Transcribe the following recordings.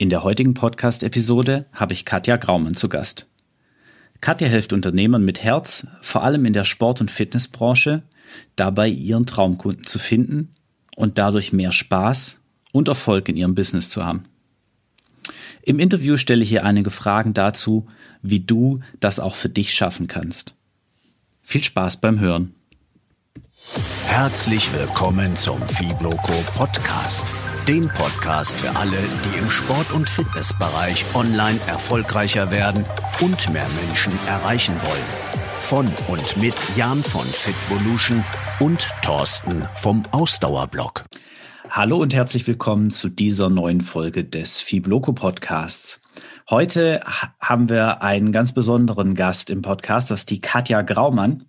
In der heutigen Podcast-Episode habe ich Katja Graumann zu Gast. Katja hilft Unternehmern mit Herz, vor allem in der Sport- und Fitnessbranche, dabei ihren Traumkunden zu finden und dadurch mehr Spaß und Erfolg in ihrem Business zu haben. Im Interview stelle ich ihr einige Fragen dazu, wie du das auch für dich schaffen kannst. Viel Spaß beim Hören. Herzlich willkommen zum Fibloco Podcast dem Podcast für alle, die im Sport- und Fitnessbereich online erfolgreicher werden und mehr Menschen erreichen wollen. Von und mit Jan von Fitvolution und Thorsten vom Ausdauerblog. Hallo und herzlich willkommen zu dieser neuen Folge des Fibloco Podcasts. Heute haben wir einen ganz besonderen Gast im Podcast, das ist die Katja Graumann.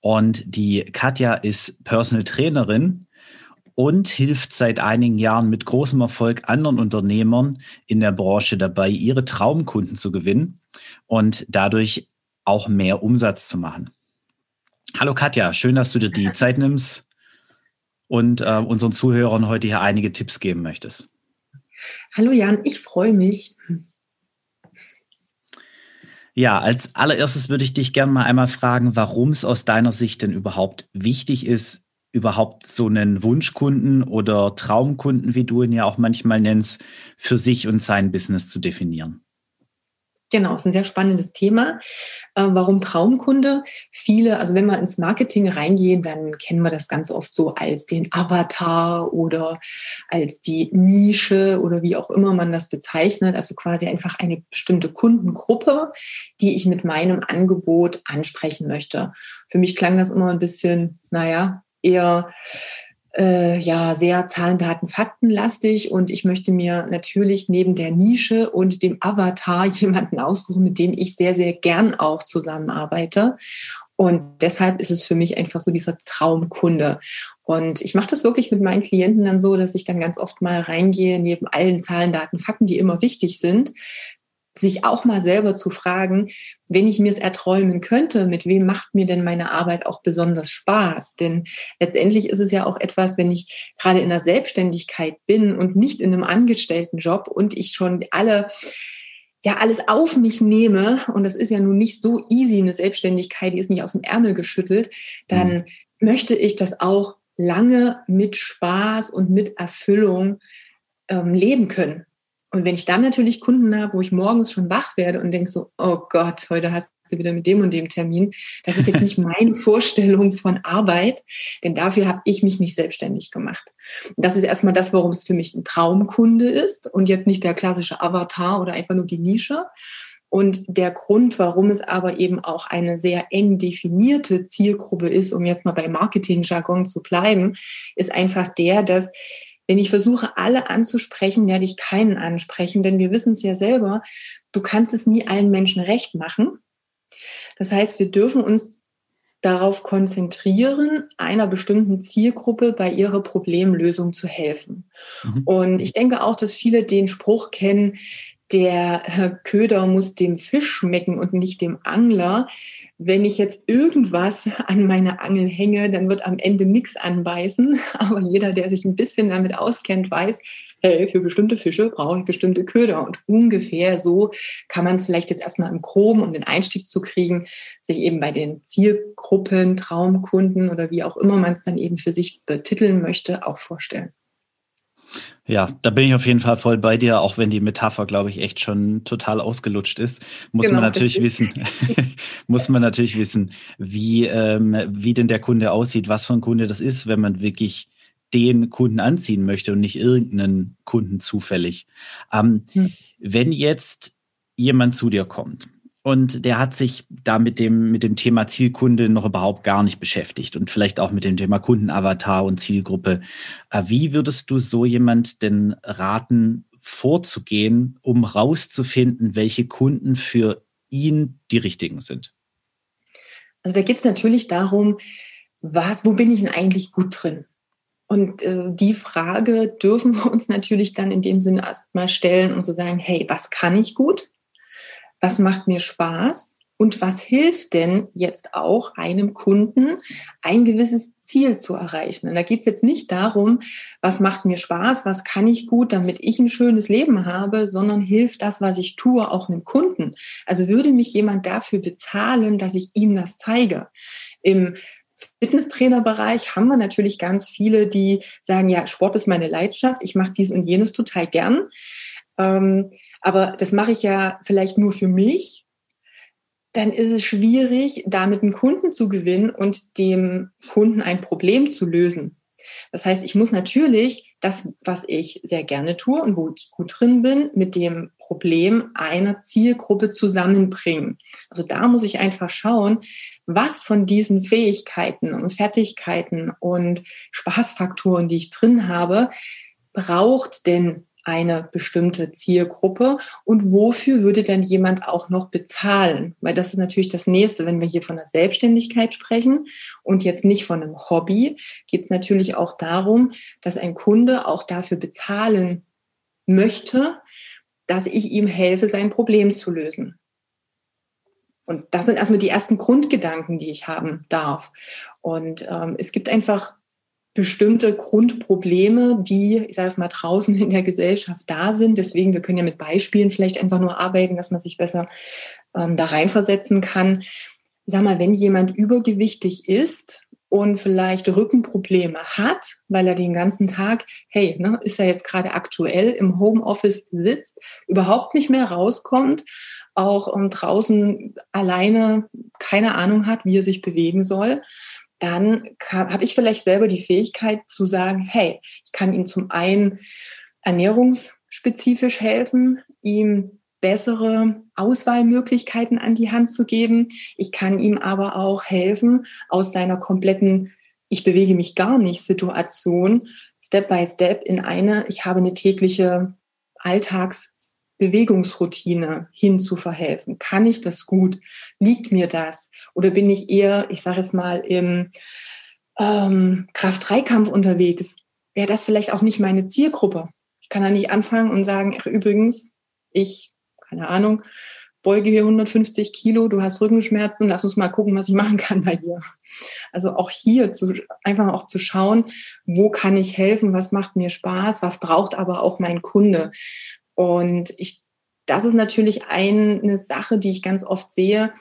Und die Katja ist Personal Trainerin und hilft seit einigen Jahren mit großem Erfolg anderen Unternehmern in der Branche dabei, ihre Traumkunden zu gewinnen und dadurch auch mehr Umsatz zu machen. Hallo Katja, schön, dass du dir die Zeit nimmst und äh, unseren Zuhörern heute hier einige Tipps geben möchtest. Hallo Jan, ich freue mich. Ja, als allererstes würde ich dich gerne mal einmal fragen, warum es aus deiner Sicht denn überhaupt wichtig ist, überhaupt so einen Wunschkunden oder Traumkunden, wie du ihn ja auch manchmal nennst, für sich und sein Business zu definieren? Genau, ist ein sehr spannendes Thema. Äh, warum Traumkunde? Viele, also wenn wir ins Marketing reingehen, dann kennen wir das ganz oft so als den Avatar oder als die Nische oder wie auch immer man das bezeichnet. Also quasi einfach eine bestimmte Kundengruppe, die ich mit meinem Angebot ansprechen möchte. Für mich klang das immer ein bisschen, naja, eher äh, ja sehr Zahlen, Daten, Faktenlastig und ich möchte mir natürlich neben der Nische und dem Avatar jemanden aussuchen, mit dem ich sehr, sehr gern auch zusammenarbeite. Und deshalb ist es für mich einfach so dieser Traumkunde. Und ich mache das wirklich mit meinen Klienten dann so, dass ich dann ganz oft mal reingehe, neben allen Zahlen, Daten, Fakten, die immer wichtig sind, sich auch mal selber zu fragen, wenn ich mir es erträumen könnte, mit wem macht mir denn meine Arbeit auch besonders Spaß? Denn letztendlich ist es ja auch etwas, wenn ich gerade in der Selbstständigkeit bin und nicht in einem Angestelltenjob und ich schon alle ja alles auf mich nehme und das ist ja nun nicht so easy eine Selbstständigkeit, die ist nicht aus dem Ärmel geschüttelt, dann mhm. möchte ich das auch lange mit Spaß und mit Erfüllung ähm, leben können. Und wenn ich dann natürlich Kunden habe, wo ich morgens schon wach werde und denke so, oh Gott, heute hast du wieder mit dem und dem Termin, das ist jetzt nicht meine Vorstellung von Arbeit, denn dafür habe ich mich nicht selbstständig gemacht. Und das ist erstmal das, warum es für mich ein Traumkunde ist und jetzt nicht der klassische Avatar oder einfach nur die Nische. Und der Grund, warum es aber eben auch eine sehr eng definierte Zielgruppe ist, um jetzt mal bei Marketing-Jargon zu bleiben, ist einfach der, dass wenn ich versuche, alle anzusprechen, werde ich keinen ansprechen, denn wir wissen es ja selber, du kannst es nie allen Menschen recht machen. Das heißt, wir dürfen uns darauf konzentrieren, einer bestimmten Zielgruppe bei ihrer Problemlösung zu helfen. Mhm. Und ich denke auch, dass viele den Spruch kennen, der Köder muss dem Fisch schmecken und nicht dem Angler wenn ich jetzt irgendwas an meine Angel hänge, dann wird am Ende nichts anbeißen. Aber jeder, der sich ein bisschen damit auskennt, weiß, hey, für bestimmte Fische brauche ich bestimmte Köder. Und ungefähr so kann man es vielleicht jetzt erstmal im Groben, um den Einstieg zu kriegen, sich eben bei den Zielgruppen, Traumkunden oder wie auch immer man es dann eben für sich betiteln möchte, auch vorstellen. Ja, da bin ich auf jeden Fall voll bei dir, auch wenn die Metapher, glaube ich, echt schon total ausgelutscht ist. Muss genau, man natürlich wissen, muss man natürlich wissen, wie, ähm, wie denn der Kunde aussieht, was für ein Kunde das ist, wenn man wirklich den Kunden anziehen möchte und nicht irgendeinen Kunden zufällig. Ähm, hm. Wenn jetzt jemand zu dir kommt und der hat sich da mit dem, mit dem Thema Zielkunde noch überhaupt gar nicht beschäftigt und vielleicht auch mit dem Thema Kundenavatar und Zielgruppe. Äh, wie würdest du so jemand denn raten, vorzugehen, um rauszufinden, welche Kunden für ihn die richtigen sind? Also da geht es natürlich darum, was, wo bin ich denn eigentlich gut drin? Und äh, die Frage dürfen wir uns natürlich dann in dem Sinne erstmal stellen und so sagen, hey, was kann ich gut? Was macht mir Spaß und was hilft denn jetzt auch einem Kunden, ein gewisses Ziel zu erreichen? Und da geht es jetzt nicht darum, was macht mir Spaß, was kann ich gut, damit ich ein schönes Leben habe, sondern hilft das, was ich tue, auch einem Kunden. Also würde mich jemand dafür bezahlen, dass ich ihm das zeige. Im Fitnesstrainerbereich haben wir natürlich ganz viele, die sagen, ja, Sport ist meine Leidenschaft, ich mache dies und jenes total gern. Ähm, aber das mache ich ja vielleicht nur für mich dann ist es schwierig, damit einen Kunden zu gewinnen und dem Kunden ein Problem zu lösen. Das heißt, ich muss natürlich das, was ich sehr gerne tue und wo ich gut drin bin, mit dem Problem einer Zielgruppe zusammenbringen. Also da muss ich einfach schauen, was von diesen Fähigkeiten und Fertigkeiten und Spaßfaktoren, die ich drin habe, braucht denn eine bestimmte Zielgruppe und wofür würde dann jemand auch noch bezahlen? Weil das ist natürlich das nächste, wenn wir hier von der Selbstständigkeit sprechen und jetzt nicht von einem Hobby, geht es natürlich auch darum, dass ein Kunde auch dafür bezahlen möchte, dass ich ihm helfe, sein Problem zu lösen. Und das sind erstmal die ersten Grundgedanken, die ich haben darf. Und ähm, es gibt einfach bestimmte Grundprobleme, die, ich sage es mal, draußen in der Gesellschaft da sind. Deswegen, wir können ja mit Beispielen vielleicht einfach nur arbeiten, dass man sich besser ähm, da reinversetzen kann. Sag mal, wenn jemand übergewichtig ist und vielleicht Rückenprobleme hat, weil er den ganzen Tag, hey, ne, ist er jetzt gerade aktuell im Homeoffice sitzt, überhaupt nicht mehr rauskommt, auch ähm, draußen alleine keine Ahnung hat, wie er sich bewegen soll, dann habe ich vielleicht selber die Fähigkeit zu sagen, hey, ich kann ihm zum einen ernährungsspezifisch helfen, ihm bessere Auswahlmöglichkeiten an die Hand zu geben. Ich kann ihm aber auch helfen, aus seiner kompletten Ich bewege mich gar nicht Situation Step by Step in eine, ich habe eine tägliche Alltags- Bewegungsroutine hinzuverhelfen? Kann ich das gut? Liegt mir das? Oder bin ich eher, ich sage es mal, im ähm, Kraft-3-Kampf unterwegs? Wäre das vielleicht auch nicht meine Zielgruppe? Ich kann da nicht anfangen und sagen, ach, übrigens, ich, keine Ahnung, beuge hier 150 Kilo, du hast Rückenschmerzen, lass uns mal gucken, was ich machen kann bei dir. Also auch hier zu, einfach auch zu schauen, wo kann ich helfen, was macht mir Spaß, was braucht aber auch mein Kunde. Und ich, das ist natürlich eine Sache, die ich ganz oft sehe.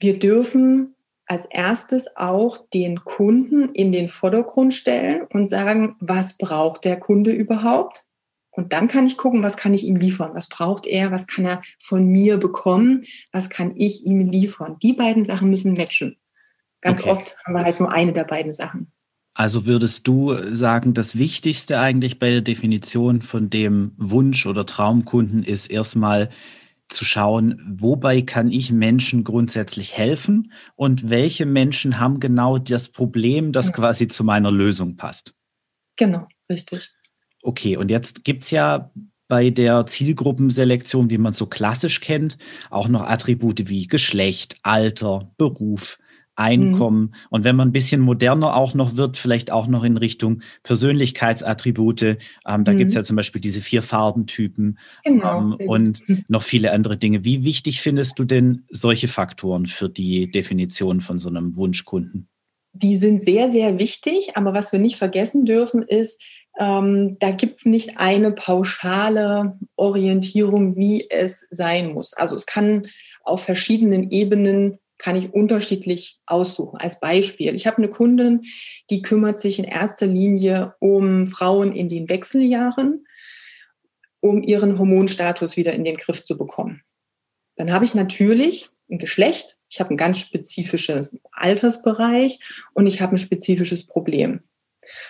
Wir dürfen als erstes auch den Kunden in den Vordergrund stellen und sagen, was braucht der Kunde überhaupt? Und dann kann ich gucken, was kann ich ihm liefern? Was braucht er? Was kann er von mir bekommen? Was kann ich ihm liefern? Die beiden Sachen müssen matchen. Ganz okay. oft haben wir halt nur eine der beiden Sachen. Also würdest du sagen, das Wichtigste eigentlich bei der Definition von dem Wunsch oder Traumkunden ist erstmal zu schauen, wobei kann ich Menschen grundsätzlich helfen und welche Menschen haben genau das Problem, das ja. quasi zu meiner Lösung passt. Genau, richtig. Okay, und jetzt gibt es ja bei der Zielgruppenselektion, wie man so klassisch kennt, auch noch Attribute wie Geschlecht, Alter, Beruf, Einkommen. Mhm. Und wenn man ein bisschen moderner auch noch wird, vielleicht auch noch in Richtung Persönlichkeitsattribute. Ähm, da mhm. gibt es ja zum Beispiel diese vier Farbentypen genau, ähm, und noch viele andere Dinge. Wie wichtig findest du denn solche Faktoren für die Definition von so einem Wunschkunden? Die sind sehr, sehr wichtig, aber was wir nicht vergessen dürfen, ist, ähm, da gibt es nicht eine pauschale Orientierung, wie es sein muss. Also es kann auf verschiedenen Ebenen kann ich unterschiedlich aussuchen. Als Beispiel, ich habe eine Kundin, die kümmert sich in erster Linie um Frauen in den Wechseljahren, um ihren Hormonstatus wieder in den Griff zu bekommen. Dann habe ich natürlich ein Geschlecht, ich habe ein ganz spezifisches Altersbereich und ich habe ein spezifisches Problem.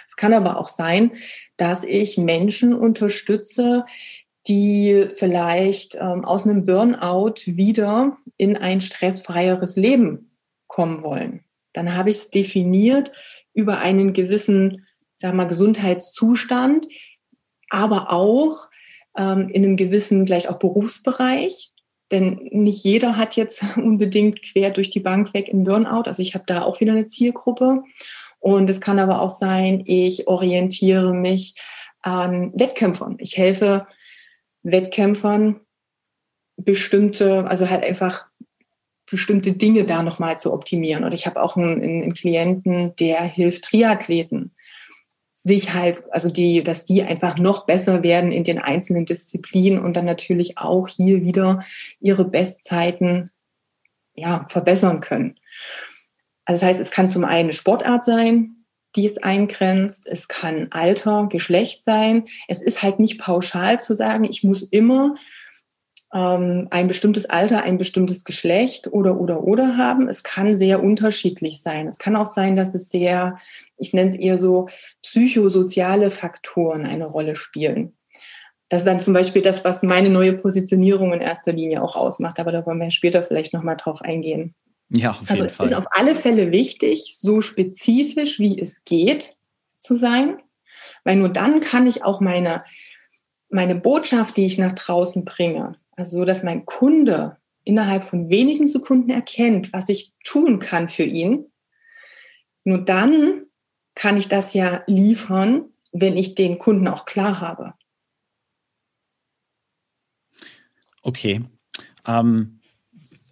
Es kann aber auch sein, dass ich Menschen unterstütze, die vielleicht ähm, aus einem Burnout wieder in ein stressfreieres Leben kommen wollen. Dann habe ich es definiert über einen gewissen, sag mal, Gesundheitszustand, aber auch ähm, in einem gewissen, vielleicht auch Berufsbereich. Denn nicht jeder hat jetzt unbedingt quer durch die Bank weg im Burnout. Also ich habe da auch wieder eine Zielgruppe. Und es kann aber auch sein, ich orientiere mich an Wettkämpfern. Ich helfe Wettkämpfern bestimmte, also halt einfach bestimmte Dinge da nochmal zu optimieren. Und ich habe auch einen, einen Klienten, der hilft Triathleten sich halt, also die, dass die einfach noch besser werden in den einzelnen Disziplinen und dann natürlich auch hier wieder ihre Bestzeiten ja, verbessern können. Also das heißt, es kann zum einen Sportart sein, die es eingrenzt. Es kann Alter, Geschlecht sein. Es ist halt nicht pauschal zu sagen, ich muss immer ähm, ein bestimmtes Alter, ein bestimmtes Geschlecht oder oder oder haben. Es kann sehr unterschiedlich sein. Es kann auch sein, dass es sehr, ich nenne es eher so psychosoziale Faktoren eine Rolle spielen. Das ist dann zum Beispiel das, was meine neue Positionierung in erster Linie auch ausmacht. Aber da wollen wir später vielleicht nochmal drauf eingehen. Ja, auf also jeden Fall. ist auf alle Fälle wichtig, so spezifisch wie es geht zu sein, weil nur dann kann ich auch meine, meine Botschaft, die ich nach draußen bringe, also so, dass mein Kunde innerhalb von wenigen Sekunden erkennt, was ich tun kann für ihn, nur dann kann ich das ja liefern, wenn ich den Kunden auch klar habe. Okay. Ähm,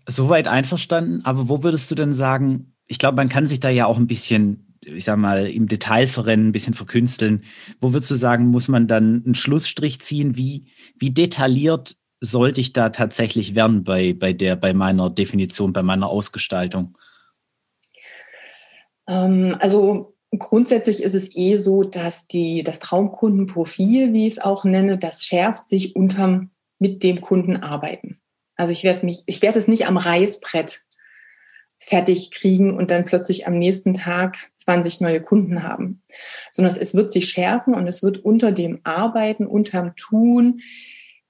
Soweit einverstanden, aber wo würdest du denn sagen, ich glaube, man kann sich da ja auch ein bisschen, ich sag mal, im Detail verrennen, ein bisschen verkünsteln. Wo würdest du sagen, muss man dann einen Schlussstrich ziehen? Wie, wie detailliert sollte ich da tatsächlich werden bei, bei der, bei meiner Definition, bei meiner Ausgestaltung? Ähm, also grundsätzlich ist es eh so, dass die, das Traumkundenprofil, wie ich es auch nenne, das schärft sich unterm mit dem Kunden arbeiten. Also ich werde mich, ich werde es nicht am Reißbrett fertig kriegen und dann plötzlich am nächsten Tag 20 neue Kunden haben, sondern es wird sich schärfen und es wird unter dem Arbeiten, unterm Tun,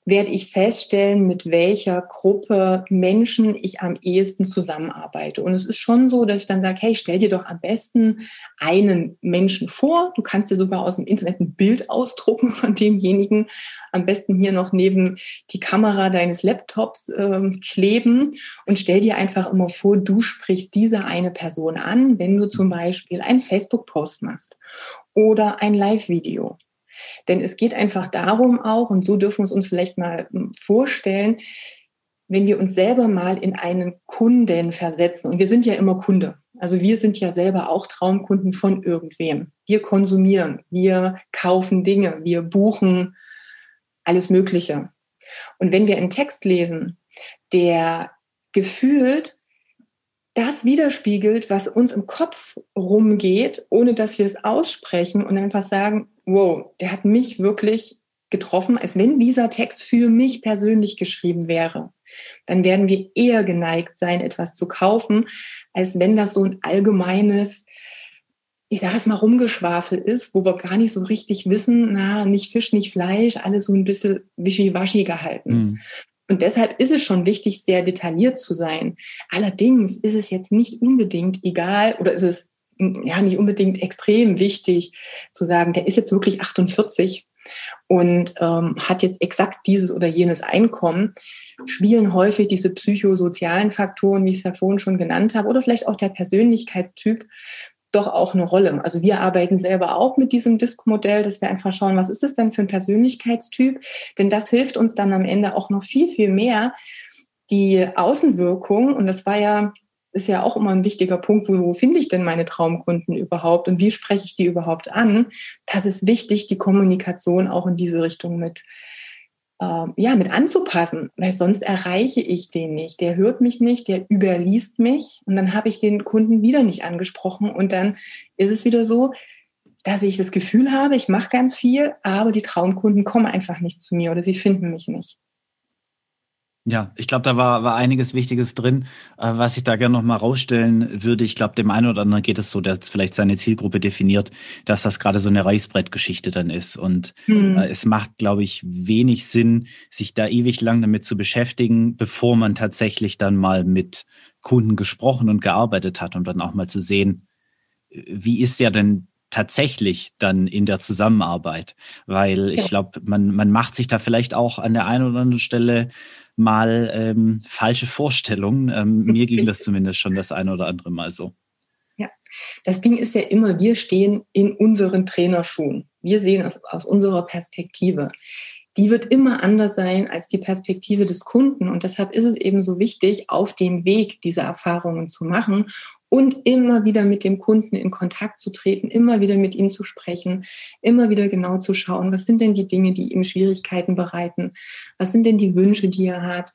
werde ich feststellen, mit welcher Gruppe Menschen ich am ehesten zusammenarbeite. Und es ist schon so, dass ich dann sage, hey, stell dir doch am besten einen Menschen vor. Du kannst dir sogar aus dem Internet ein Bild ausdrucken von demjenigen. Am besten hier noch neben die Kamera deines Laptops äh, kleben und stell dir einfach immer vor, du sprichst diese eine Person an, wenn du zum Beispiel einen Facebook-Post machst oder ein Live-Video denn es geht einfach darum auch, und so dürfen wir es uns vielleicht mal hm, vorstellen, wenn wir uns selber mal in einen Kunden versetzen, und wir sind ja immer Kunde, also wir sind ja selber auch Traumkunden von irgendwem. Wir konsumieren, wir kaufen Dinge, wir buchen alles Mögliche. Und wenn wir einen Text lesen, der gefühlt das widerspiegelt, was uns im Kopf rumgeht, ohne dass wir es aussprechen und einfach sagen, wow, der hat mich wirklich getroffen, als wenn dieser Text für mich persönlich geschrieben wäre. Dann werden wir eher geneigt sein, etwas zu kaufen, als wenn das so ein allgemeines, ich sage es mal, Rumgeschwafel ist, wo wir gar nicht so richtig wissen, na, nicht Fisch, nicht Fleisch, alles so ein bisschen wischiwaschi gehalten. Mhm. Und deshalb ist es schon wichtig, sehr detailliert zu sein. Allerdings ist es jetzt nicht unbedingt egal oder ist es ja nicht unbedingt extrem wichtig zu sagen, der ist jetzt wirklich 48 und ähm, hat jetzt exakt dieses oder jenes Einkommen, spielen häufig diese psychosozialen Faktoren, wie ich es ja vorhin schon genannt habe, oder vielleicht auch der Persönlichkeitstyp doch auch eine Rolle. Also wir arbeiten selber auch mit diesem Disk-Modell, dass wir einfach schauen, was ist das denn für ein Persönlichkeitstyp? Denn das hilft uns dann am Ende auch noch viel, viel mehr, die Außenwirkung, und das war ja, ist ja auch immer ein wichtiger Punkt, wo, wo finde ich denn meine Traumkunden überhaupt und wie spreche ich die überhaupt an? Das ist wichtig, die Kommunikation auch in diese Richtung mit ja, mit anzupassen, weil sonst erreiche ich den nicht. Der hört mich nicht, der überliest mich und dann habe ich den Kunden wieder nicht angesprochen und dann ist es wieder so, dass ich das Gefühl habe, ich mache ganz viel, aber die Traumkunden kommen einfach nicht zu mir oder sie finden mich nicht. Ja, ich glaube, da war, war einiges Wichtiges drin, äh, was ich da gerne noch mal rausstellen würde. Ich glaube, dem einen oder anderen geht es so, der vielleicht seine Zielgruppe definiert, dass das gerade so eine Reißbrettgeschichte dann ist. Und hm. äh, es macht, glaube ich, wenig Sinn, sich da ewig lang damit zu beschäftigen, bevor man tatsächlich dann mal mit Kunden gesprochen und gearbeitet hat, um dann auch mal zu sehen, wie ist der denn tatsächlich dann in der Zusammenarbeit? Weil ich glaube, man, man macht sich da vielleicht auch an der einen oder anderen Stelle mal ähm, falsche Vorstellungen. Ähm, mir ging das zumindest schon das eine oder andere Mal so. Ja, das Ding ist ja immer, wir stehen in unseren Trainerschuhen. Wir sehen es aus unserer Perspektive. die wird immer anders sein als die Perspektive des Kunden. Und deshalb ist es eben so wichtig, auf dem Weg diese Erfahrungen zu machen und immer wieder mit dem Kunden in Kontakt zu treten, immer wieder mit ihm zu sprechen, immer wieder genau zu schauen, was sind denn die Dinge, die ihm Schwierigkeiten bereiten, was sind denn die Wünsche, die er hat,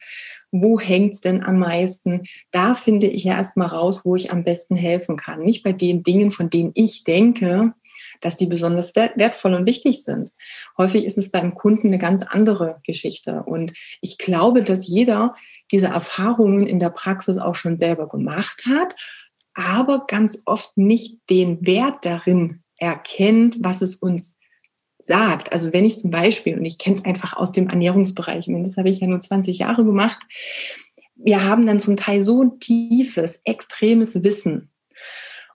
wo hängt's denn am meisten? Da finde ich ja erstmal raus, wo ich am besten helfen kann. Nicht bei den Dingen, von denen ich denke, dass die besonders wertvoll und wichtig sind. Häufig ist es beim Kunden eine ganz andere Geschichte. Und ich glaube, dass jeder diese Erfahrungen in der Praxis auch schon selber gemacht hat, aber ganz oft nicht den Wert darin erkennt, was es uns sagt. Also wenn ich zum Beispiel, und ich kenne es einfach aus dem Ernährungsbereich, und das habe ich ja nur 20 Jahre gemacht, wir haben dann zum Teil so ein tiefes, extremes Wissen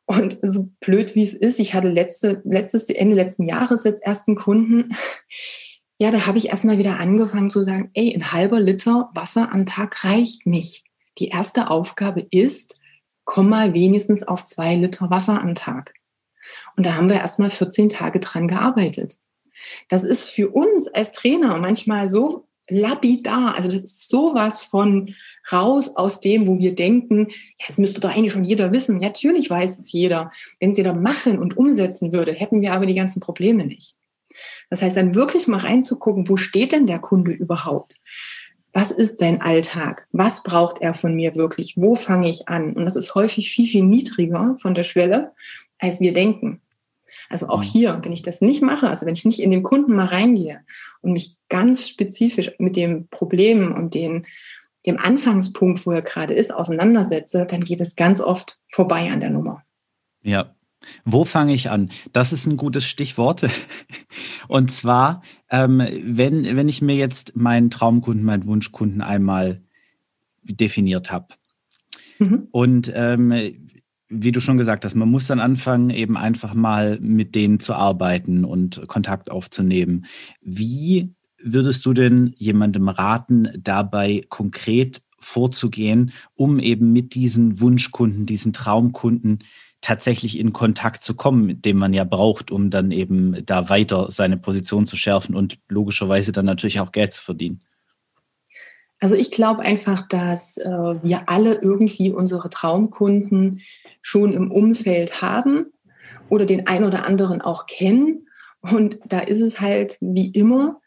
und so blöd wie es ist, ich hatte letzte, letztes, Ende letzten Jahres jetzt ersten Kunden. Ja, da habe ich erstmal wieder angefangen zu sagen, ey, ein halber Liter Wasser am Tag reicht nicht. Die erste Aufgabe ist, komm mal wenigstens auf zwei Liter Wasser am Tag. Und da haben wir erstmal 14 Tage dran gearbeitet. Das ist für uns als Trainer manchmal so lapidar. Also das ist sowas von raus aus dem, wo wir denken, ja, das müsste doch eigentlich schon jeder wissen. Natürlich weiß es jeder. Wenn es jeder machen und umsetzen würde, hätten wir aber die ganzen Probleme nicht. Das heißt, dann wirklich mal reinzugucken, wo steht denn der Kunde überhaupt? Was ist sein Alltag? Was braucht er von mir wirklich? Wo fange ich an? Und das ist häufig viel, viel niedriger von der Schwelle, als wir denken. Also auch mhm. hier, wenn ich das nicht mache, also wenn ich nicht in den Kunden mal reingehe und mich ganz spezifisch mit dem Problem und den, dem Anfangspunkt, wo er gerade ist, auseinandersetze, dann geht es ganz oft vorbei an der Nummer. Ja, wo fange ich an? Das ist ein gutes Stichwort. Und zwar, ähm, wenn, wenn ich mir jetzt meinen Traumkunden, meinen Wunschkunden einmal definiert habe. Mhm. Und ähm, wie du schon gesagt hast, man muss dann anfangen, eben einfach mal mit denen zu arbeiten und Kontakt aufzunehmen. Wie würdest du denn jemandem raten, dabei konkret vorzugehen, um eben mit diesen Wunschkunden, diesen Traumkunden tatsächlich in Kontakt zu kommen, den man ja braucht, um dann eben da weiter seine Position zu schärfen und logischerweise dann natürlich auch Geld zu verdienen? Also ich glaube einfach, dass äh, wir alle irgendwie unsere Traumkunden schon im Umfeld haben oder den ein oder anderen auch kennen. Und da ist es halt wie immer,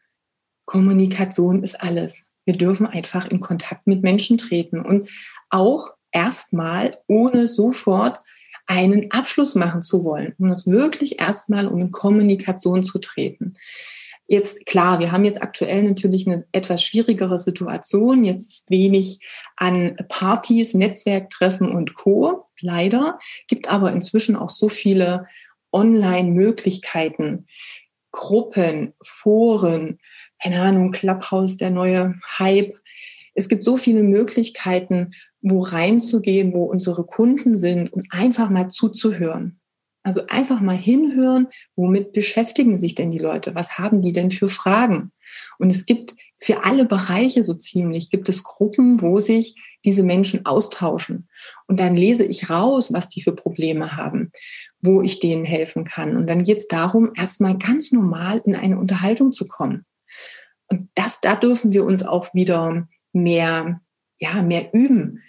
Kommunikation ist alles. Wir dürfen einfach in Kontakt mit Menschen treten und auch erstmal ohne sofort einen Abschluss machen zu wollen, um es wirklich erstmal um in Kommunikation zu treten. Jetzt klar, wir haben jetzt aktuell natürlich eine etwas schwierigere Situation. Jetzt wenig an Partys, Netzwerktreffen und Co. Leider gibt aber inzwischen auch so viele Online-Möglichkeiten, Gruppen, Foren, keine Ahnung, Clubhouse, der neue Hype. Es gibt so viele Möglichkeiten, wo reinzugehen, wo unsere Kunden sind und einfach mal zuzuhören. Also einfach mal hinhören, womit beschäftigen sich denn die Leute? Was haben die denn für Fragen? Und es gibt für alle Bereiche so ziemlich, gibt es Gruppen, wo sich diese Menschen austauschen. Und dann lese ich raus, was die für Probleme haben, wo ich denen helfen kann. Und dann geht es darum, erstmal ganz normal in eine Unterhaltung zu kommen. Und das, da dürfen wir uns auch wieder mehr, ja, mehr üben.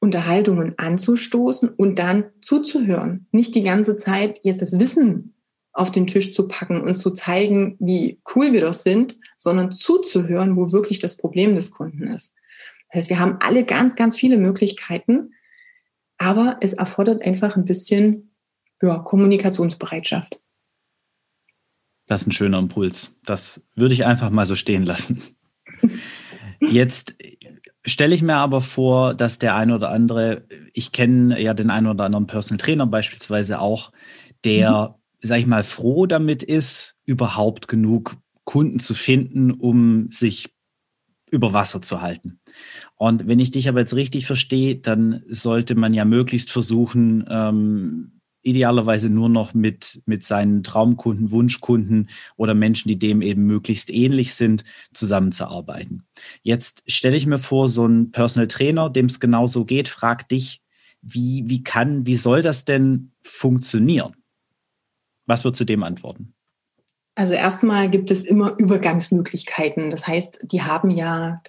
Unterhaltungen anzustoßen und dann zuzuhören. Nicht die ganze Zeit jetzt das Wissen auf den Tisch zu packen und zu zeigen, wie cool wir doch sind, sondern zuzuhören, wo wirklich das Problem des Kunden ist. Das heißt, wir haben alle ganz, ganz viele Möglichkeiten, aber es erfordert einfach ein bisschen ja, Kommunikationsbereitschaft. Das ist ein schöner Impuls. Das würde ich einfach mal so stehen lassen. Jetzt stelle ich mir aber vor, dass der eine oder andere, ich kenne ja den einen oder anderen Personal Trainer beispielsweise auch, der, mhm. sag ich mal, froh damit ist, überhaupt genug Kunden zu finden, um sich über Wasser zu halten. Und wenn ich dich aber jetzt richtig verstehe, dann sollte man ja möglichst versuchen, ähm, idealerweise nur noch mit, mit seinen Traumkunden, Wunschkunden oder Menschen, die dem eben möglichst ähnlich sind, zusammenzuarbeiten. Jetzt stelle ich mir vor, so ein Personal Trainer, dem es genauso geht, fragt dich, wie, wie kann, wie soll das denn funktionieren? Was würdest du dem antworten? Also erstmal gibt es immer Übergangsmöglichkeiten. Das heißt, die haben ja,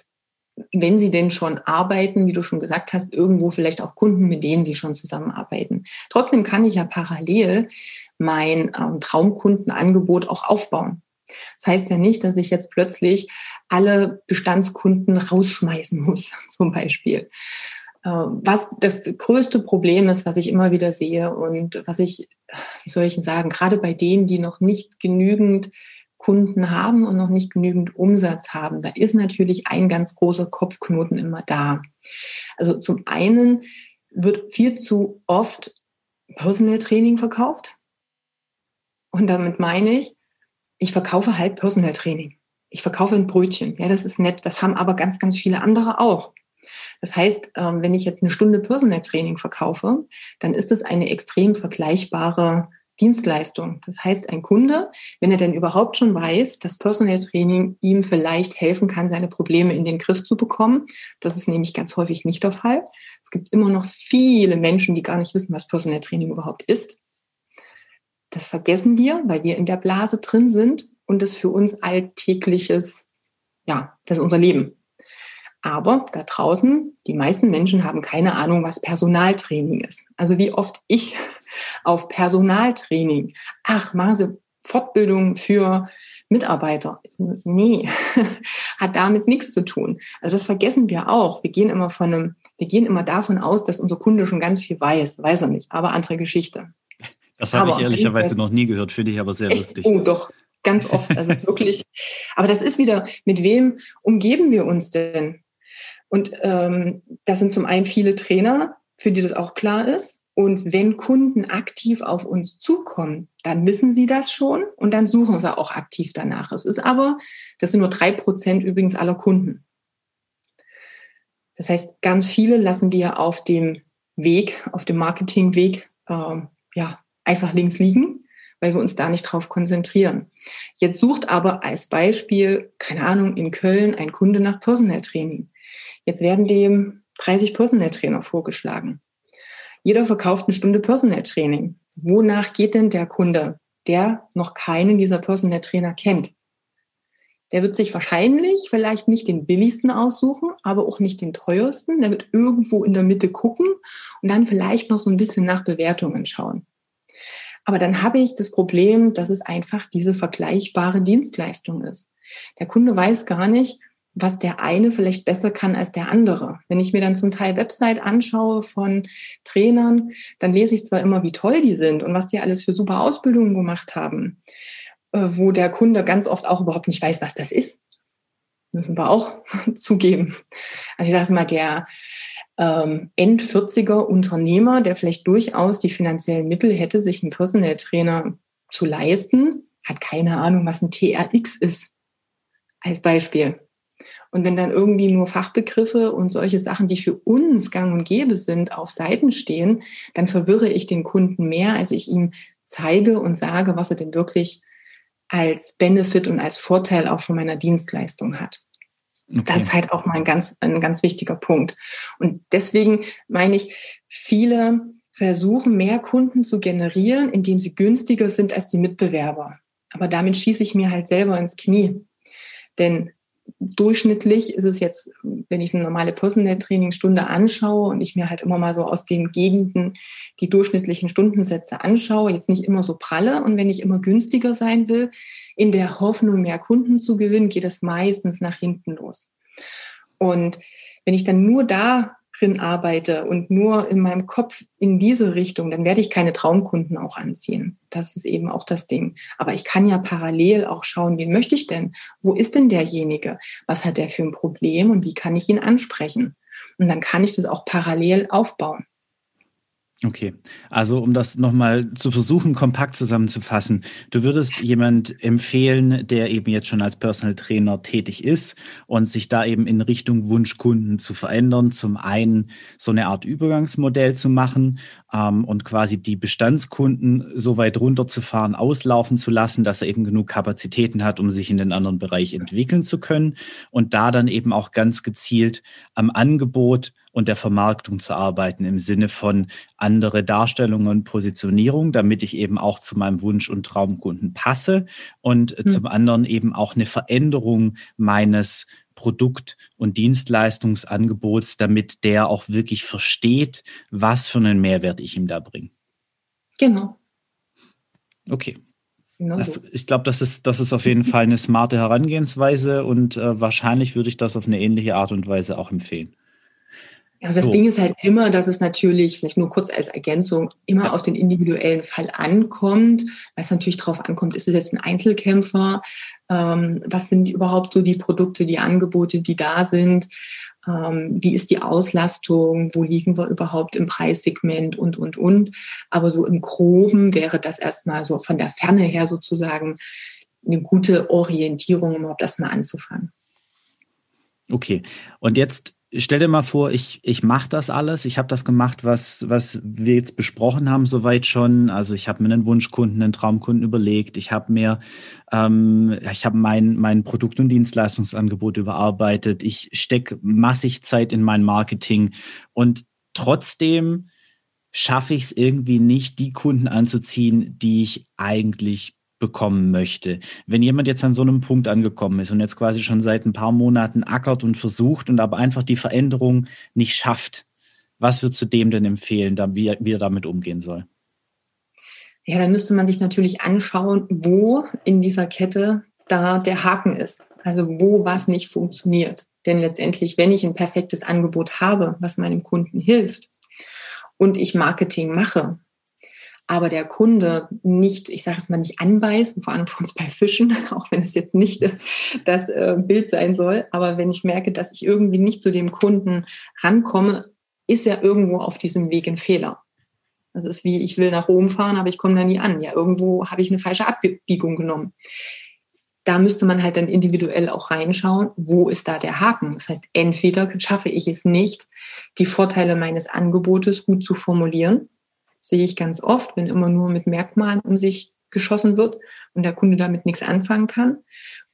wenn sie denn schon arbeiten, wie du schon gesagt hast, irgendwo vielleicht auch Kunden, mit denen sie schon zusammenarbeiten. Trotzdem kann ich ja parallel mein ähm, Traumkundenangebot auch aufbauen. Das heißt ja nicht, dass ich jetzt plötzlich alle Bestandskunden rausschmeißen muss, zum Beispiel. Äh, was das größte Problem ist, was ich immer wieder sehe und was ich, wie soll ich denn sagen, gerade bei denen, die noch nicht genügend Kunden haben und noch nicht genügend Umsatz haben, da ist natürlich ein ganz großer Kopfknoten immer da. Also zum einen wird viel zu oft Personal Training verkauft. Und damit meine ich, ich verkaufe halt Personal Training. Ich verkaufe ein Brötchen. Ja, das ist nett. Das haben aber ganz, ganz viele andere auch. Das heißt, ähm, wenn ich jetzt eine Stunde Personal Training verkaufe, dann ist es eine extrem vergleichbare Dienstleistung. Das heißt, ein Kunde, wenn er denn überhaupt schon weiß, dass Personal Training ihm vielleicht helfen kann, seine Probleme in den Griff zu bekommen, das ist nämlich ganz häufig nicht der Fall. Es gibt immer noch viele Menschen, die gar nicht wissen, was Personal Training überhaupt ist. Das vergessen wir, weil wir in der Blase drin sind und das für uns alltägliches, ja, das ist unser Leben. Aber da draußen, die meisten Menschen haben keine Ahnung, was Personaltraining ist. Also wie oft ich auf Personaltraining, ach, machen Sie Fortbildung für Mitarbeiter. Nee, hat damit nichts zu tun. Also das vergessen wir auch. Wir gehen immer von einem, wir gehen immer davon aus, dass unser Kunde schon ganz viel weiß. Weiß er nicht, aber andere Geschichte. Das habe ich ehrlicherweise noch nie gehört, finde ich aber sehr echt? lustig. Oh, doch, ganz oft. Also es ist wirklich, aber das ist wieder, mit wem umgeben wir uns denn? Und ähm, das sind zum einen viele Trainer, für die das auch klar ist. Und wenn Kunden aktiv auf uns zukommen, dann wissen sie das schon und dann suchen sie auch aktiv danach. Es ist aber, das sind nur drei Prozent übrigens aller Kunden. Das heißt, ganz viele lassen wir auf dem Weg, auf dem Marketingweg, äh, ja, einfach links liegen, weil wir uns da nicht drauf konzentrieren. Jetzt sucht aber als Beispiel, keine Ahnung, in Köln ein Kunde nach Personal Training. Jetzt werden dem 30 Personal Trainer vorgeschlagen. Jeder verkauft eine Stunde Personal Training. Wonach geht denn der Kunde, der noch keinen dieser Personal Trainer kennt? Der wird sich wahrscheinlich vielleicht nicht den billigsten aussuchen, aber auch nicht den teuersten. Der wird irgendwo in der Mitte gucken und dann vielleicht noch so ein bisschen nach Bewertungen schauen. Aber dann habe ich das Problem, dass es einfach diese vergleichbare Dienstleistung ist. Der Kunde weiß gar nicht, was der eine vielleicht besser kann als der andere. Wenn ich mir dann zum Teil Website anschaue von Trainern, dann lese ich zwar immer, wie toll die sind und was die alles für super Ausbildungen gemacht haben, äh, wo der Kunde ganz oft auch überhaupt nicht weiß, was das ist. Müssen wir auch zugeben. Also ich sage mal, der ähm, End-40er Unternehmer, der vielleicht durchaus die finanziellen Mittel hätte, sich einen Personal Trainer zu leisten, hat keine Ahnung, was ein TRX ist. Als Beispiel. Und wenn dann irgendwie nur Fachbegriffe und solche Sachen, die für uns gang und gäbe sind, auf Seiten stehen, dann verwirre ich den Kunden mehr, als ich ihm zeige und sage, was er denn wirklich als Benefit und als Vorteil auch von meiner Dienstleistung hat. Okay. Das ist halt auch mal ein ganz, ein ganz wichtiger Punkt. Und deswegen meine ich, viele versuchen mehr Kunden zu generieren, indem sie günstiger sind als die Mitbewerber. Aber damit schieße ich mir halt selber ins Knie. Denn durchschnittlich ist es jetzt, wenn ich eine normale Personal Training Stunde anschaue und ich mir halt immer mal so aus den Gegenden die durchschnittlichen Stundensätze anschaue, jetzt nicht immer so pralle und wenn ich immer günstiger sein will, in der Hoffnung, mehr Kunden zu gewinnen, geht es meistens nach hinten los. Und wenn ich dann nur da drin arbeite und nur in meinem Kopf in diese Richtung, dann werde ich keine Traumkunden auch anziehen. Das ist eben auch das Ding. Aber ich kann ja parallel auch schauen, wen möchte ich denn? Wo ist denn derjenige? Was hat der für ein Problem und wie kann ich ihn ansprechen? Und dann kann ich das auch parallel aufbauen. Okay, also um das nochmal zu versuchen, kompakt zusammenzufassen, du würdest jemand empfehlen, der eben jetzt schon als Personal Trainer tätig ist und sich da eben in Richtung Wunschkunden zu verändern, zum einen so eine Art Übergangsmodell zu machen ähm, und quasi die Bestandskunden so weit runterzufahren, auslaufen zu lassen, dass er eben genug Kapazitäten hat, um sich in den anderen Bereich entwickeln zu können und da dann eben auch ganz gezielt am Angebot und der Vermarktung zu arbeiten im Sinne von andere Darstellungen und Positionierung, damit ich eben auch zu meinem Wunsch- und Traumkunden passe und mhm. zum anderen eben auch eine Veränderung meines Produkt- und Dienstleistungsangebots, damit der auch wirklich versteht, was für einen Mehrwert ich ihm da bringe. Genau. Okay. Genau das, ich glaube, das ist, das ist auf jeden Fall eine smarte Herangehensweise und äh, wahrscheinlich würde ich das auf eine ähnliche Art und Weise auch empfehlen. Also so. das Ding ist halt immer, dass es natürlich, vielleicht nur kurz als Ergänzung, immer auf den individuellen Fall ankommt, weil es natürlich darauf ankommt, ist es jetzt ein Einzelkämpfer, ähm, was sind überhaupt so die Produkte, die Angebote, die da sind, ähm, wie ist die Auslastung, wo liegen wir überhaupt im Preissegment? Und, und, und. Aber so im groben wäre das erstmal so von der Ferne her sozusagen eine gute Orientierung, um überhaupt erstmal anzufangen. Okay, und jetzt stell dir mal vor, ich, ich mache das alles. Ich habe das gemacht, was, was wir jetzt besprochen haben, soweit schon. Also ich habe mir einen Wunschkunden, einen Traumkunden überlegt. Ich habe mir, ähm, ich habe mein, mein Produkt- und Dienstleistungsangebot überarbeitet. Ich stecke massig Zeit in mein Marketing und trotzdem schaffe ich es irgendwie nicht, die Kunden anzuziehen, die ich eigentlich bekommen möchte. Wenn jemand jetzt an so einem Punkt angekommen ist und jetzt quasi schon seit ein paar Monaten ackert und versucht und aber einfach die Veränderung nicht schafft, was würdest du dem denn empfehlen, wie, wie er damit umgehen soll? Ja, dann müsste man sich natürlich anschauen, wo in dieser Kette da der Haken ist. Also wo was nicht funktioniert. Denn letztendlich, wenn ich ein perfektes Angebot habe, was meinem Kunden hilft und ich Marketing mache, aber der Kunde nicht, ich sage es mal, nicht anbeißt, vor allem uns bei Fischen, auch wenn es jetzt nicht das äh, Bild sein soll, aber wenn ich merke, dass ich irgendwie nicht zu dem Kunden rankomme, ist ja irgendwo auf diesem Weg ein Fehler. Das ist wie, ich will nach Rom fahren, aber ich komme da nie an. Ja, irgendwo habe ich eine falsche Abbiegung genommen. Da müsste man halt dann individuell auch reinschauen, wo ist da der Haken. Das heißt, entweder schaffe ich es nicht, die Vorteile meines Angebotes gut zu formulieren, sehe ich ganz oft, wenn immer nur mit Merkmalen um sich geschossen wird und der Kunde damit nichts anfangen kann.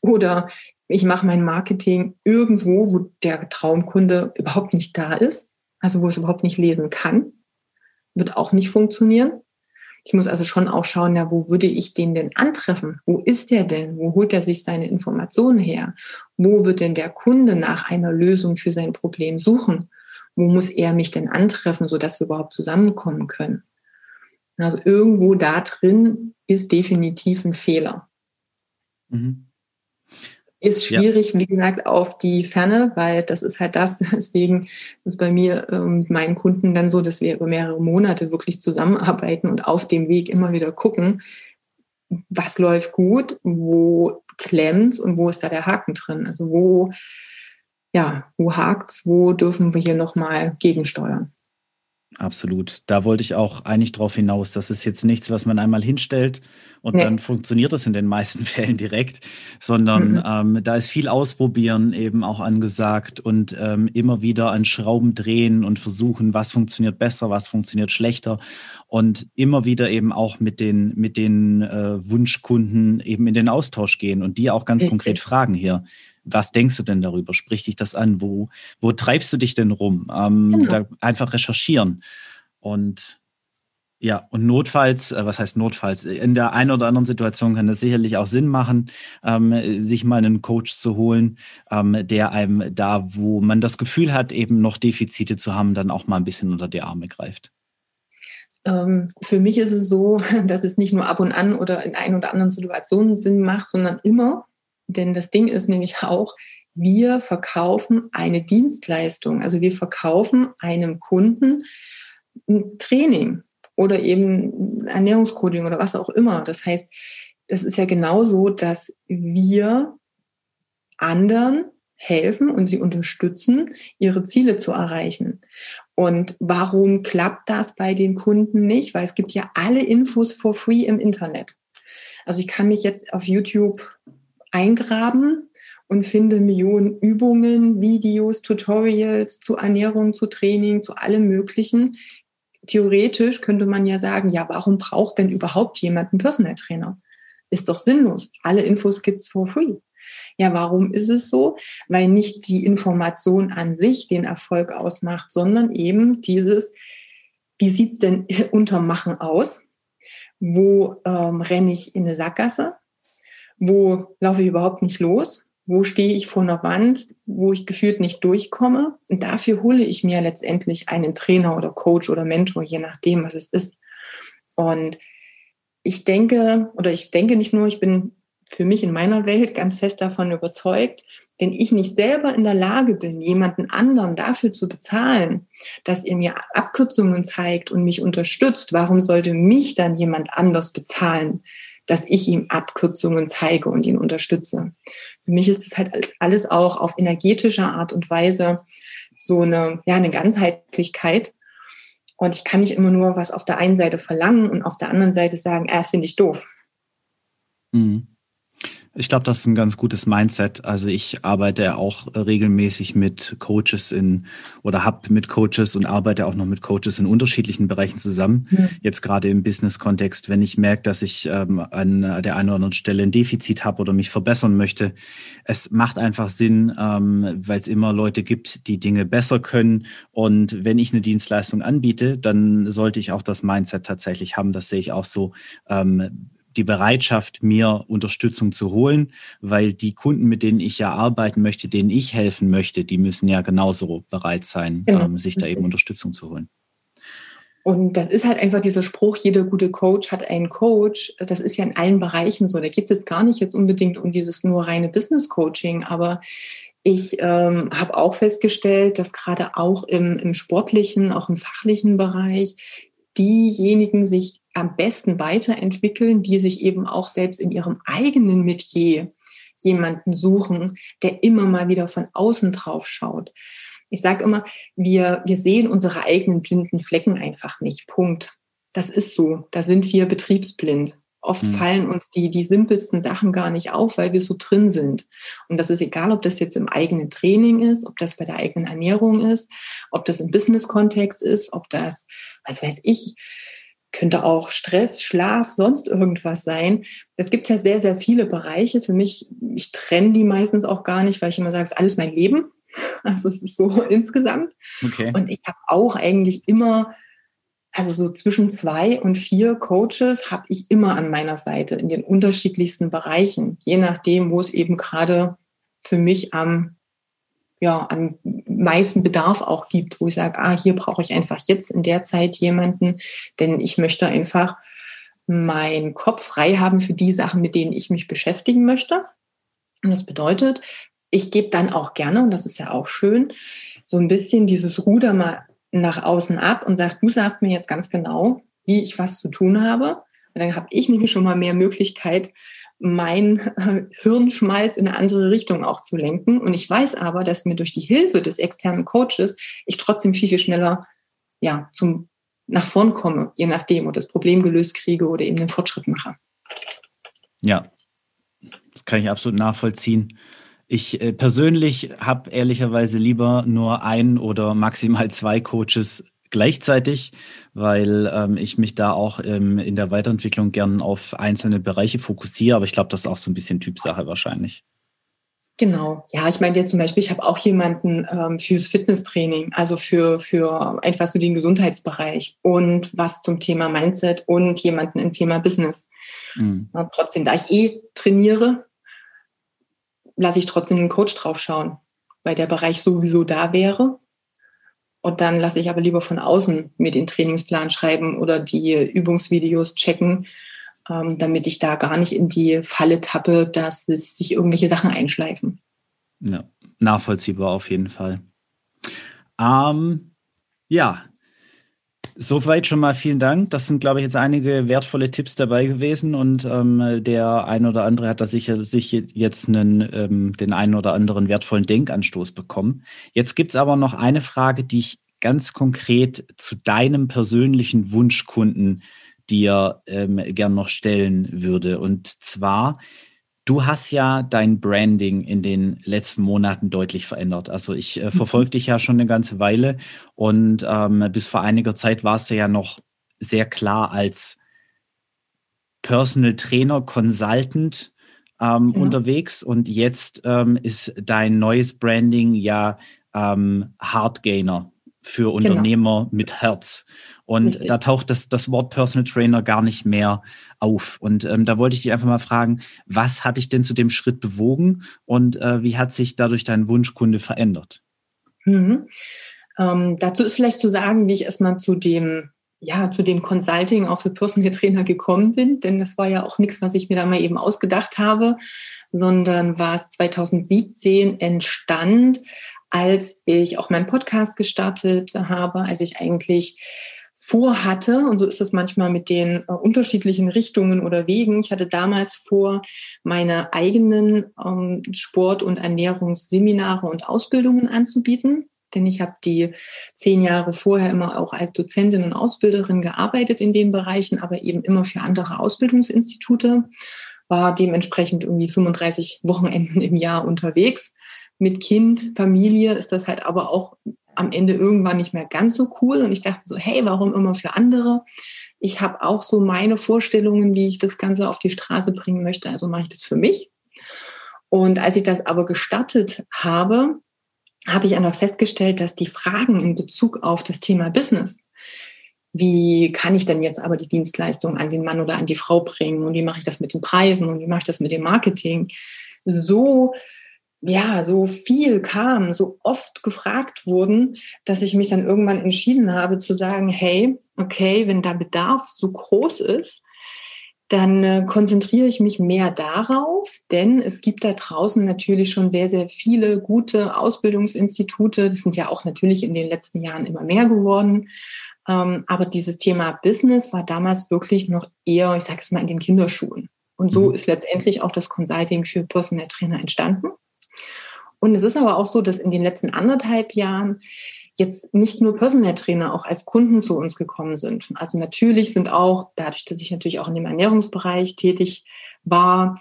Oder ich mache mein Marketing irgendwo, wo der Traumkunde überhaupt nicht da ist, also wo es überhaupt nicht lesen kann, wird auch nicht funktionieren. Ich muss also schon auch schauen, ja, wo würde ich den denn antreffen? Wo ist der denn? Wo holt er sich seine Informationen her? Wo wird denn der Kunde nach einer Lösung für sein Problem suchen? Wo muss er mich denn antreffen, sodass wir überhaupt zusammenkommen können? Also irgendwo da drin ist definitiv ein Fehler. Mhm. Ist schwierig, ja. wie gesagt, auf die Ferne, weil das ist halt das. Deswegen ist bei mir ähm, mit meinen Kunden dann so, dass wir über mehrere Monate wirklich zusammenarbeiten und auf dem Weg immer wieder gucken, was läuft gut, wo klemmt und wo ist da der Haken drin. Also wo, ja, wo hakt's, wo dürfen wir hier nochmal gegensteuern. Absolut. Da wollte ich auch eigentlich drauf hinaus. Das ist jetzt nichts, was man einmal hinstellt und nee. dann funktioniert das in den meisten Fällen direkt, sondern mhm. ähm, da ist viel Ausprobieren eben auch angesagt und ähm, immer wieder an Schrauben drehen und versuchen, was funktioniert besser, was funktioniert schlechter und immer wieder eben auch mit den, mit den äh, Wunschkunden eben in den Austausch gehen und die auch ganz Richtig. konkret fragen hier was denkst du denn darüber? Sprich dich das an? Wo, wo treibst du dich denn rum? Ähm, genau. einfach recherchieren. Und ja, und notfalls, äh, was heißt notfalls? In der einen oder anderen Situation kann es sicherlich auch Sinn machen, ähm, sich mal einen Coach zu holen, ähm, der einem da, wo man das Gefühl hat, eben noch Defizite zu haben, dann auch mal ein bisschen unter die Arme greift. Ähm, für mich ist es so, dass es nicht nur ab und an oder in ein oder anderen Situationen Sinn macht, sondern immer. Denn das Ding ist nämlich auch, wir verkaufen eine Dienstleistung. Also wir verkaufen einem Kunden ein Training oder eben Ernährungscoding oder was auch immer. Das heißt, es ist ja genauso, dass wir anderen helfen und sie unterstützen, ihre Ziele zu erreichen. Und warum klappt das bei den Kunden nicht? Weil es gibt ja alle Infos for free im Internet. Also ich kann mich jetzt auf YouTube eingraben und finde Millionen Übungen, Videos, Tutorials zu Ernährung, zu Training, zu allem Möglichen. Theoretisch könnte man ja sagen, ja, warum braucht denn überhaupt jemand einen Personal Trainer? Ist doch sinnlos. Alle Infos gibt's for free. Ja, warum ist es so? Weil nicht die Information an sich den Erfolg ausmacht, sondern eben dieses, wie sieht's denn unter Machen aus? Wo ähm, renne ich in eine Sackgasse? Wo laufe ich überhaupt nicht los? Wo stehe ich vor einer Wand, wo ich gefühlt nicht durchkomme? Und dafür hole ich mir letztendlich einen Trainer oder Coach oder Mentor, je nachdem, was es ist. Und ich denke, oder ich denke nicht nur, ich bin für mich in meiner Welt ganz fest davon überzeugt, wenn ich nicht selber in der Lage bin, jemanden anderen dafür zu bezahlen, dass er mir Abkürzungen zeigt und mich unterstützt, warum sollte mich dann jemand anders bezahlen, dass ich ihm Abkürzungen zeige und ihn unterstütze? Für mich ist das halt alles, auch auf energetischer Art und Weise so eine, ja, eine Ganzheitlichkeit. Und ich kann nicht immer nur was auf der einen Seite verlangen und auf der anderen Seite sagen, ah, das finde ich doof. Mhm. Ich glaube, das ist ein ganz gutes Mindset. Also ich arbeite auch regelmäßig mit Coaches in oder habe mit Coaches und arbeite auch noch mit Coaches in unterschiedlichen Bereichen zusammen. Mhm. Jetzt gerade im Business-Kontext, wenn ich merke, dass ich ähm, an der einen oder anderen Stelle ein Defizit habe oder mich verbessern möchte. Es macht einfach Sinn, ähm, weil es immer Leute gibt, die Dinge besser können. Und wenn ich eine Dienstleistung anbiete, dann sollte ich auch das Mindset tatsächlich haben. Das sehe ich auch so. Ähm, die Bereitschaft, mir Unterstützung zu holen, weil die Kunden, mit denen ich ja arbeiten möchte, denen ich helfen möchte, die müssen ja genauso bereit sein, genau. ähm, sich da eben Unterstützung zu holen. Und das ist halt einfach dieser Spruch, jeder gute Coach hat einen Coach. Das ist ja in allen Bereichen so. Da geht es jetzt gar nicht jetzt unbedingt um dieses nur reine Business-Coaching, aber ich ähm, habe auch festgestellt, dass gerade auch im, im sportlichen, auch im fachlichen Bereich diejenigen sich am besten weiterentwickeln, die sich eben auch selbst in ihrem eigenen Metier jemanden suchen, der immer mal wieder von außen drauf schaut. Ich sage immer, wir, wir sehen unsere eigenen blinden Flecken einfach nicht. Punkt. Das ist so. Da sind wir betriebsblind. Oft mhm. fallen uns die, die simpelsten Sachen gar nicht auf, weil wir so drin sind. Und das ist egal, ob das jetzt im eigenen Training ist, ob das bei der eigenen Ernährung ist, ob das im Business-Kontext ist, ob das, was weiß ich, könnte auch Stress, Schlaf, sonst irgendwas sein. Es gibt ja sehr, sehr viele Bereiche. Für mich, ich trenne die meistens auch gar nicht, weil ich immer sage, es ist alles mein Leben. Also es ist so insgesamt. Okay. Und ich habe auch eigentlich immer also so zwischen zwei und vier Coaches habe ich immer an meiner Seite in den unterschiedlichsten Bereichen, je nachdem, wo es eben gerade für mich am, ja, am meisten Bedarf auch gibt, wo ich sage, ah, hier brauche ich einfach jetzt in der Zeit jemanden, denn ich möchte einfach meinen Kopf frei haben für die Sachen, mit denen ich mich beschäftigen möchte. Und das bedeutet, ich gebe dann auch gerne, und das ist ja auch schön, so ein bisschen dieses Ruder mal nach außen ab und sagt, du sagst mir jetzt ganz genau, wie ich was zu tun habe. Und dann habe ich nämlich schon mal mehr Möglichkeit, mein äh, Hirnschmalz in eine andere Richtung auch zu lenken. Und ich weiß aber, dass mir durch die Hilfe des externen Coaches ich trotzdem viel, viel schneller ja, zum nach vorn komme, je nachdem, oder das Problem gelöst kriege oder eben den Fortschritt mache. Ja, das kann ich absolut nachvollziehen. Ich äh, persönlich habe ehrlicherweise lieber nur ein oder maximal zwei Coaches gleichzeitig, weil ähm, ich mich da auch ähm, in der Weiterentwicklung gern auf einzelne Bereiche fokussiere. Aber ich glaube, das ist auch so ein bisschen Typsache wahrscheinlich. Genau, ja, ich meine jetzt zum Beispiel, ich habe auch jemanden ähm, fürs Fitnesstraining, also für, für einfach so den Gesundheitsbereich und was zum Thema Mindset und jemanden im Thema Business. Mhm. Ja, trotzdem, da ich eh trainiere, lasse ich trotzdem den Coach drauf schauen, weil der Bereich sowieso da wäre. Und dann lasse ich aber lieber von außen mir den Trainingsplan schreiben oder die Übungsvideos checken, ähm, damit ich da gar nicht in die Falle tappe, dass es sich irgendwelche Sachen einschleifen. Ja, nachvollziehbar auf jeden Fall. Ähm, ja, Soweit schon mal vielen Dank. Das sind, glaube ich, jetzt einige wertvolle Tipps dabei gewesen und ähm, der ein oder andere hat da sicher sich jetzt einen, ähm, den einen oder anderen wertvollen Denkanstoß bekommen. Jetzt gibt es aber noch eine Frage, die ich ganz konkret zu deinem persönlichen Wunschkunden dir ähm, gern noch stellen würde. Und zwar, Du hast ja dein Branding in den letzten Monaten deutlich verändert. Also ich äh, mhm. verfolge dich ja schon eine ganze Weile und ähm, bis vor einiger Zeit warst du ja noch sehr klar als Personal Trainer, Consultant ähm, genau. unterwegs und jetzt ähm, ist dein neues Branding ja ähm, Hardgainer für genau. Unternehmer genau. mit Herz. Und Richtig. da taucht das, das Wort Personal Trainer gar nicht mehr auf. Und ähm, da wollte ich dich einfach mal fragen, was hat dich denn zu dem Schritt bewogen und äh, wie hat sich dadurch dein Wunschkunde verändert? Mhm. Ähm, dazu ist vielleicht zu sagen, wie ich erstmal zu dem ja, zu dem Consulting auch für Personal Trainer gekommen bin, denn das war ja auch nichts, was ich mir da mal eben ausgedacht habe, sondern was 2017 entstand, als ich auch meinen Podcast gestartet habe, als ich eigentlich vorhatte, und so ist es manchmal mit den äh, unterschiedlichen Richtungen oder Wegen. Ich hatte damals vor, meine eigenen ähm, Sport- und Ernährungsseminare und Ausbildungen anzubieten. Denn ich habe die zehn Jahre vorher immer auch als Dozentin und Ausbilderin gearbeitet in den Bereichen, aber eben immer für andere Ausbildungsinstitute, war dementsprechend irgendwie 35 Wochenenden im Jahr unterwegs. Mit Kind, Familie ist das halt aber auch am Ende irgendwann nicht mehr ganz so cool. Und ich dachte so, hey, warum immer für andere? Ich habe auch so meine Vorstellungen, wie ich das Ganze auf die Straße bringen möchte. Also mache ich das für mich. Und als ich das aber gestartet habe, habe ich einfach festgestellt, dass die Fragen in Bezug auf das Thema Business, wie kann ich denn jetzt aber die Dienstleistung an den Mann oder an die Frau bringen und wie mache ich das mit den Preisen und wie mache ich das mit dem Marketing, so ja, so viel kam, so oft gefragt wurden, dass ich mich dann irgendwann entschieden habe zu sagen, hey, okay, wenn da Bedarf so groß ist, dann äh, konzentriere ich mich mehr darauf, denn es gibt da draußen natürlich schon sehr, sehr viele gute Ausbildungsinstitute. Das sind ja auch natürlich in den letzten Jahren immer mehr geworden. Ähm, aber dieses Thema Business war damals wirklich noch eher, ich sage es mal, in den Kinderschuhen. Und so mhm. ist letztendlich auch das Consulting für Personal Trainer entstanden. Und es ist aber auch so, dass in den letzten anderthalb Jahren jetzt nicht nur Personal Trainer auch als Kunden zu uns gekommen sind. Also natürlich sind auch, dadurch, dass ich natürlich auch in dem Ernährungsbereich tätig war,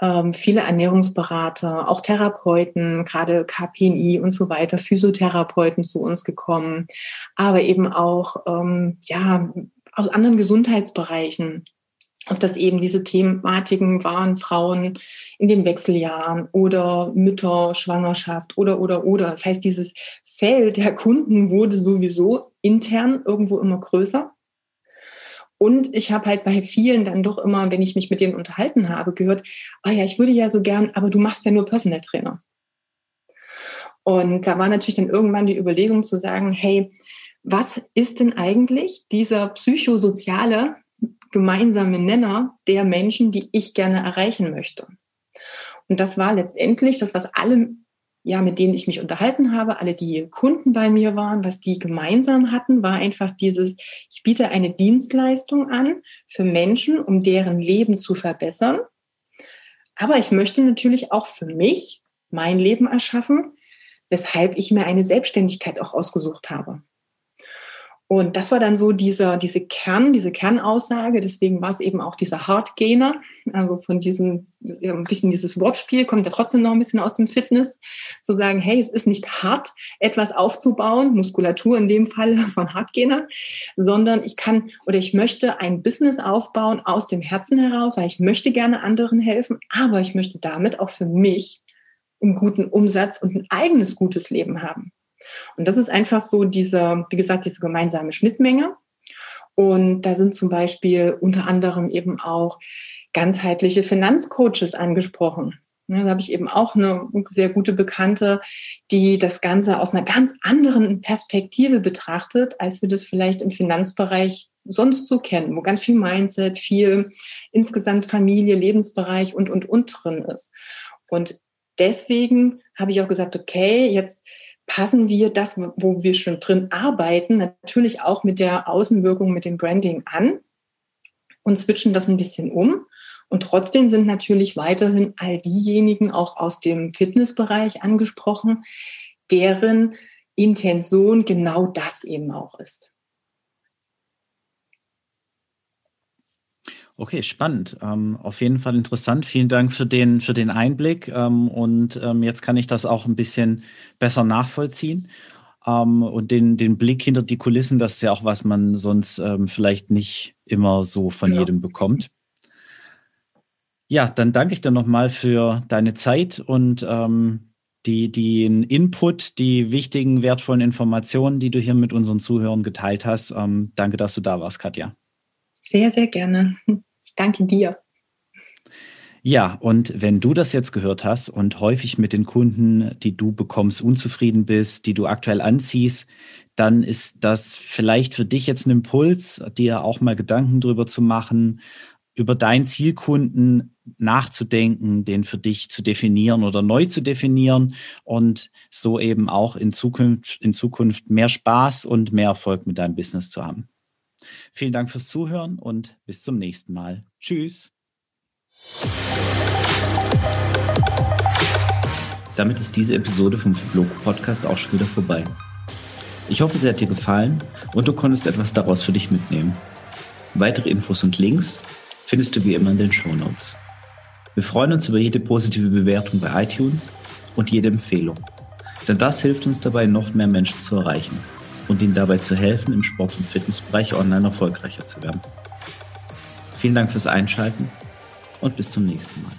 ähm, viele Ernährungsberater, auch Therapeuten, gerade KPNI und so weiter, Physiotherapeuten zu uns gekommen, aber eben auch ähm, ja aus anderen Gesundheitsbereichen ob das eben diese Thematiken waren, Frauen in den Wechseljahren oder Mütter, Schwangerschaft oder, oder, oder. Das heißt, dieses Feld der Kunden wurde sowieso intern irgendwo immer größer. Und ich habe halt bei vielen dann doch immer, wenn ich mich mit denen unterhalten habe, gehört, ah oh ja, ich würde ja so gern, aber du machst ja nur Personal Trainer. Und da war natürlich dann irgendwann die Überlegung zu sagen, hey, was ist denn eigentlich dieser psychosoziale gemeinsame Nenner der Menschen, die ich gerne erreichen möchte. Und das war letztendlich das, was alle, ja, mit denen ich mich unterhalten habe, alle, die Kunden bei mir waren, was die gemeinsam hatten, war einfach dieses, ich biete eine Dienstleistung an für Menschen, um deren Leben zu verbessern. Aber ich möchte natürlich auch für mich mein Leben erschaffen, weshalb ich mir eine Selbstständigkeit auch ausgesucht habe. Und das war dann so dieser, diese Kern, diese Kernaussage. Deswegen war es eben auch dieser Hardgainer. Also von diesem, ein bisschen dieses Wortspiel kommt ja trotzdem noch ein bisschen aus dem Fitness. Zu sagen, hey, es ist nicht hart, etwas aufzubauen, Muskulatur in dem Fall von Hardgainer, sondern ich kann oder ich möchte ein Business aufbauen aus dem Herzen heraus, weil ich möchte gerne anderen helfen, aber ich möchte damit auch für mich einen guten Umsatz und ein eigenes gutes Leben haben. Und das ist einfach so diese, wie gesagt, diese gemeinsame Schnittmenge. Und da sind zum Beispiel unter anderem eben auch ganzheitliche Finanzcoaches angesprochen. da habe ich eben auch eine sehr gute Bekannte, die das Ganze aus einer ganz anderen Perspektive betrachtet, als wir das vielleicht im Finanzbereich sonst so kennen, wo ganz viel Mindset, viel insgesamt Familie, Lebensbereich und, und, und drin ist. Und deswegen habe ich auch gesagt, okay, jetzt passen wir das, wo wir schon drin arbeiten, natürlich auch mit der Außenwirkung, mit dem Branding an und switchen das ein bisschen um. Und trotzdem sind natürlich weiterhin all diejenigen auch aus dem Fitnessbereich angesprochen, deren Intention genau das eben auch ist. Okay, spannend. Ähm, auf jeden Fall interessant. Vielen Dank für den, für den Einblick. Ähm, und ähm, jetzt kann ich das auch ein bisschen besser nachvollziehen. Ähm, und den, den Blick hinter die Kulissen, das ist ja auch, was man sonst ähm, vielleicht nicht immer so von ja. jedem bekommt. Ja, dann danke ich dir nochmal für deine Zeit und ähm, die, den Input, die wichtigen, wertvollen Informationen, die du hier mit unseren Zuhörern geteilt hast. Danke, dass du da warst, Katja. Sehr, sehr gerne. Danke dir. Ja, und wenn du das jetzt gehört hast und häufig mit den Kunden, die du bekommst, unzufrieden bist, die du aktuell anziehst, dann ist das vielleicht für dich jetzt ein Impuls, dir auch mal Gedanken drüber zu machen, über deinen Zielkunden nachzudenken, den für dich zu definieren oder neu zu definieren und so eben auch in Zukunft, in Zukunft mehr Spaß und mehr Erfolg mit deinem Business zu haben. Vielen Dank fürs Zuhören und bis zum nächsten Mal. Tschüss. Damit ist diese Episode vom Blog Podcast auch schon wieder vorbei. Ich hoffe, sie hat dir gefallen und du konntest etwas daraus für dich mitnehmen. Weitere Infos und Links findest du wie immer in den Show Notes. Wir freuen uns über jede positive Bewertung bei iTunes und jede Empfehlung, denn das hilft uns dabei, noch mehr Menschen zu erreichen und ihnen dabei zu helfen, im Sport- und Fitnessbereich online erfolgreicher zu werden. Vielen Dank fürs Einschalten und bis zum nächsten Mal.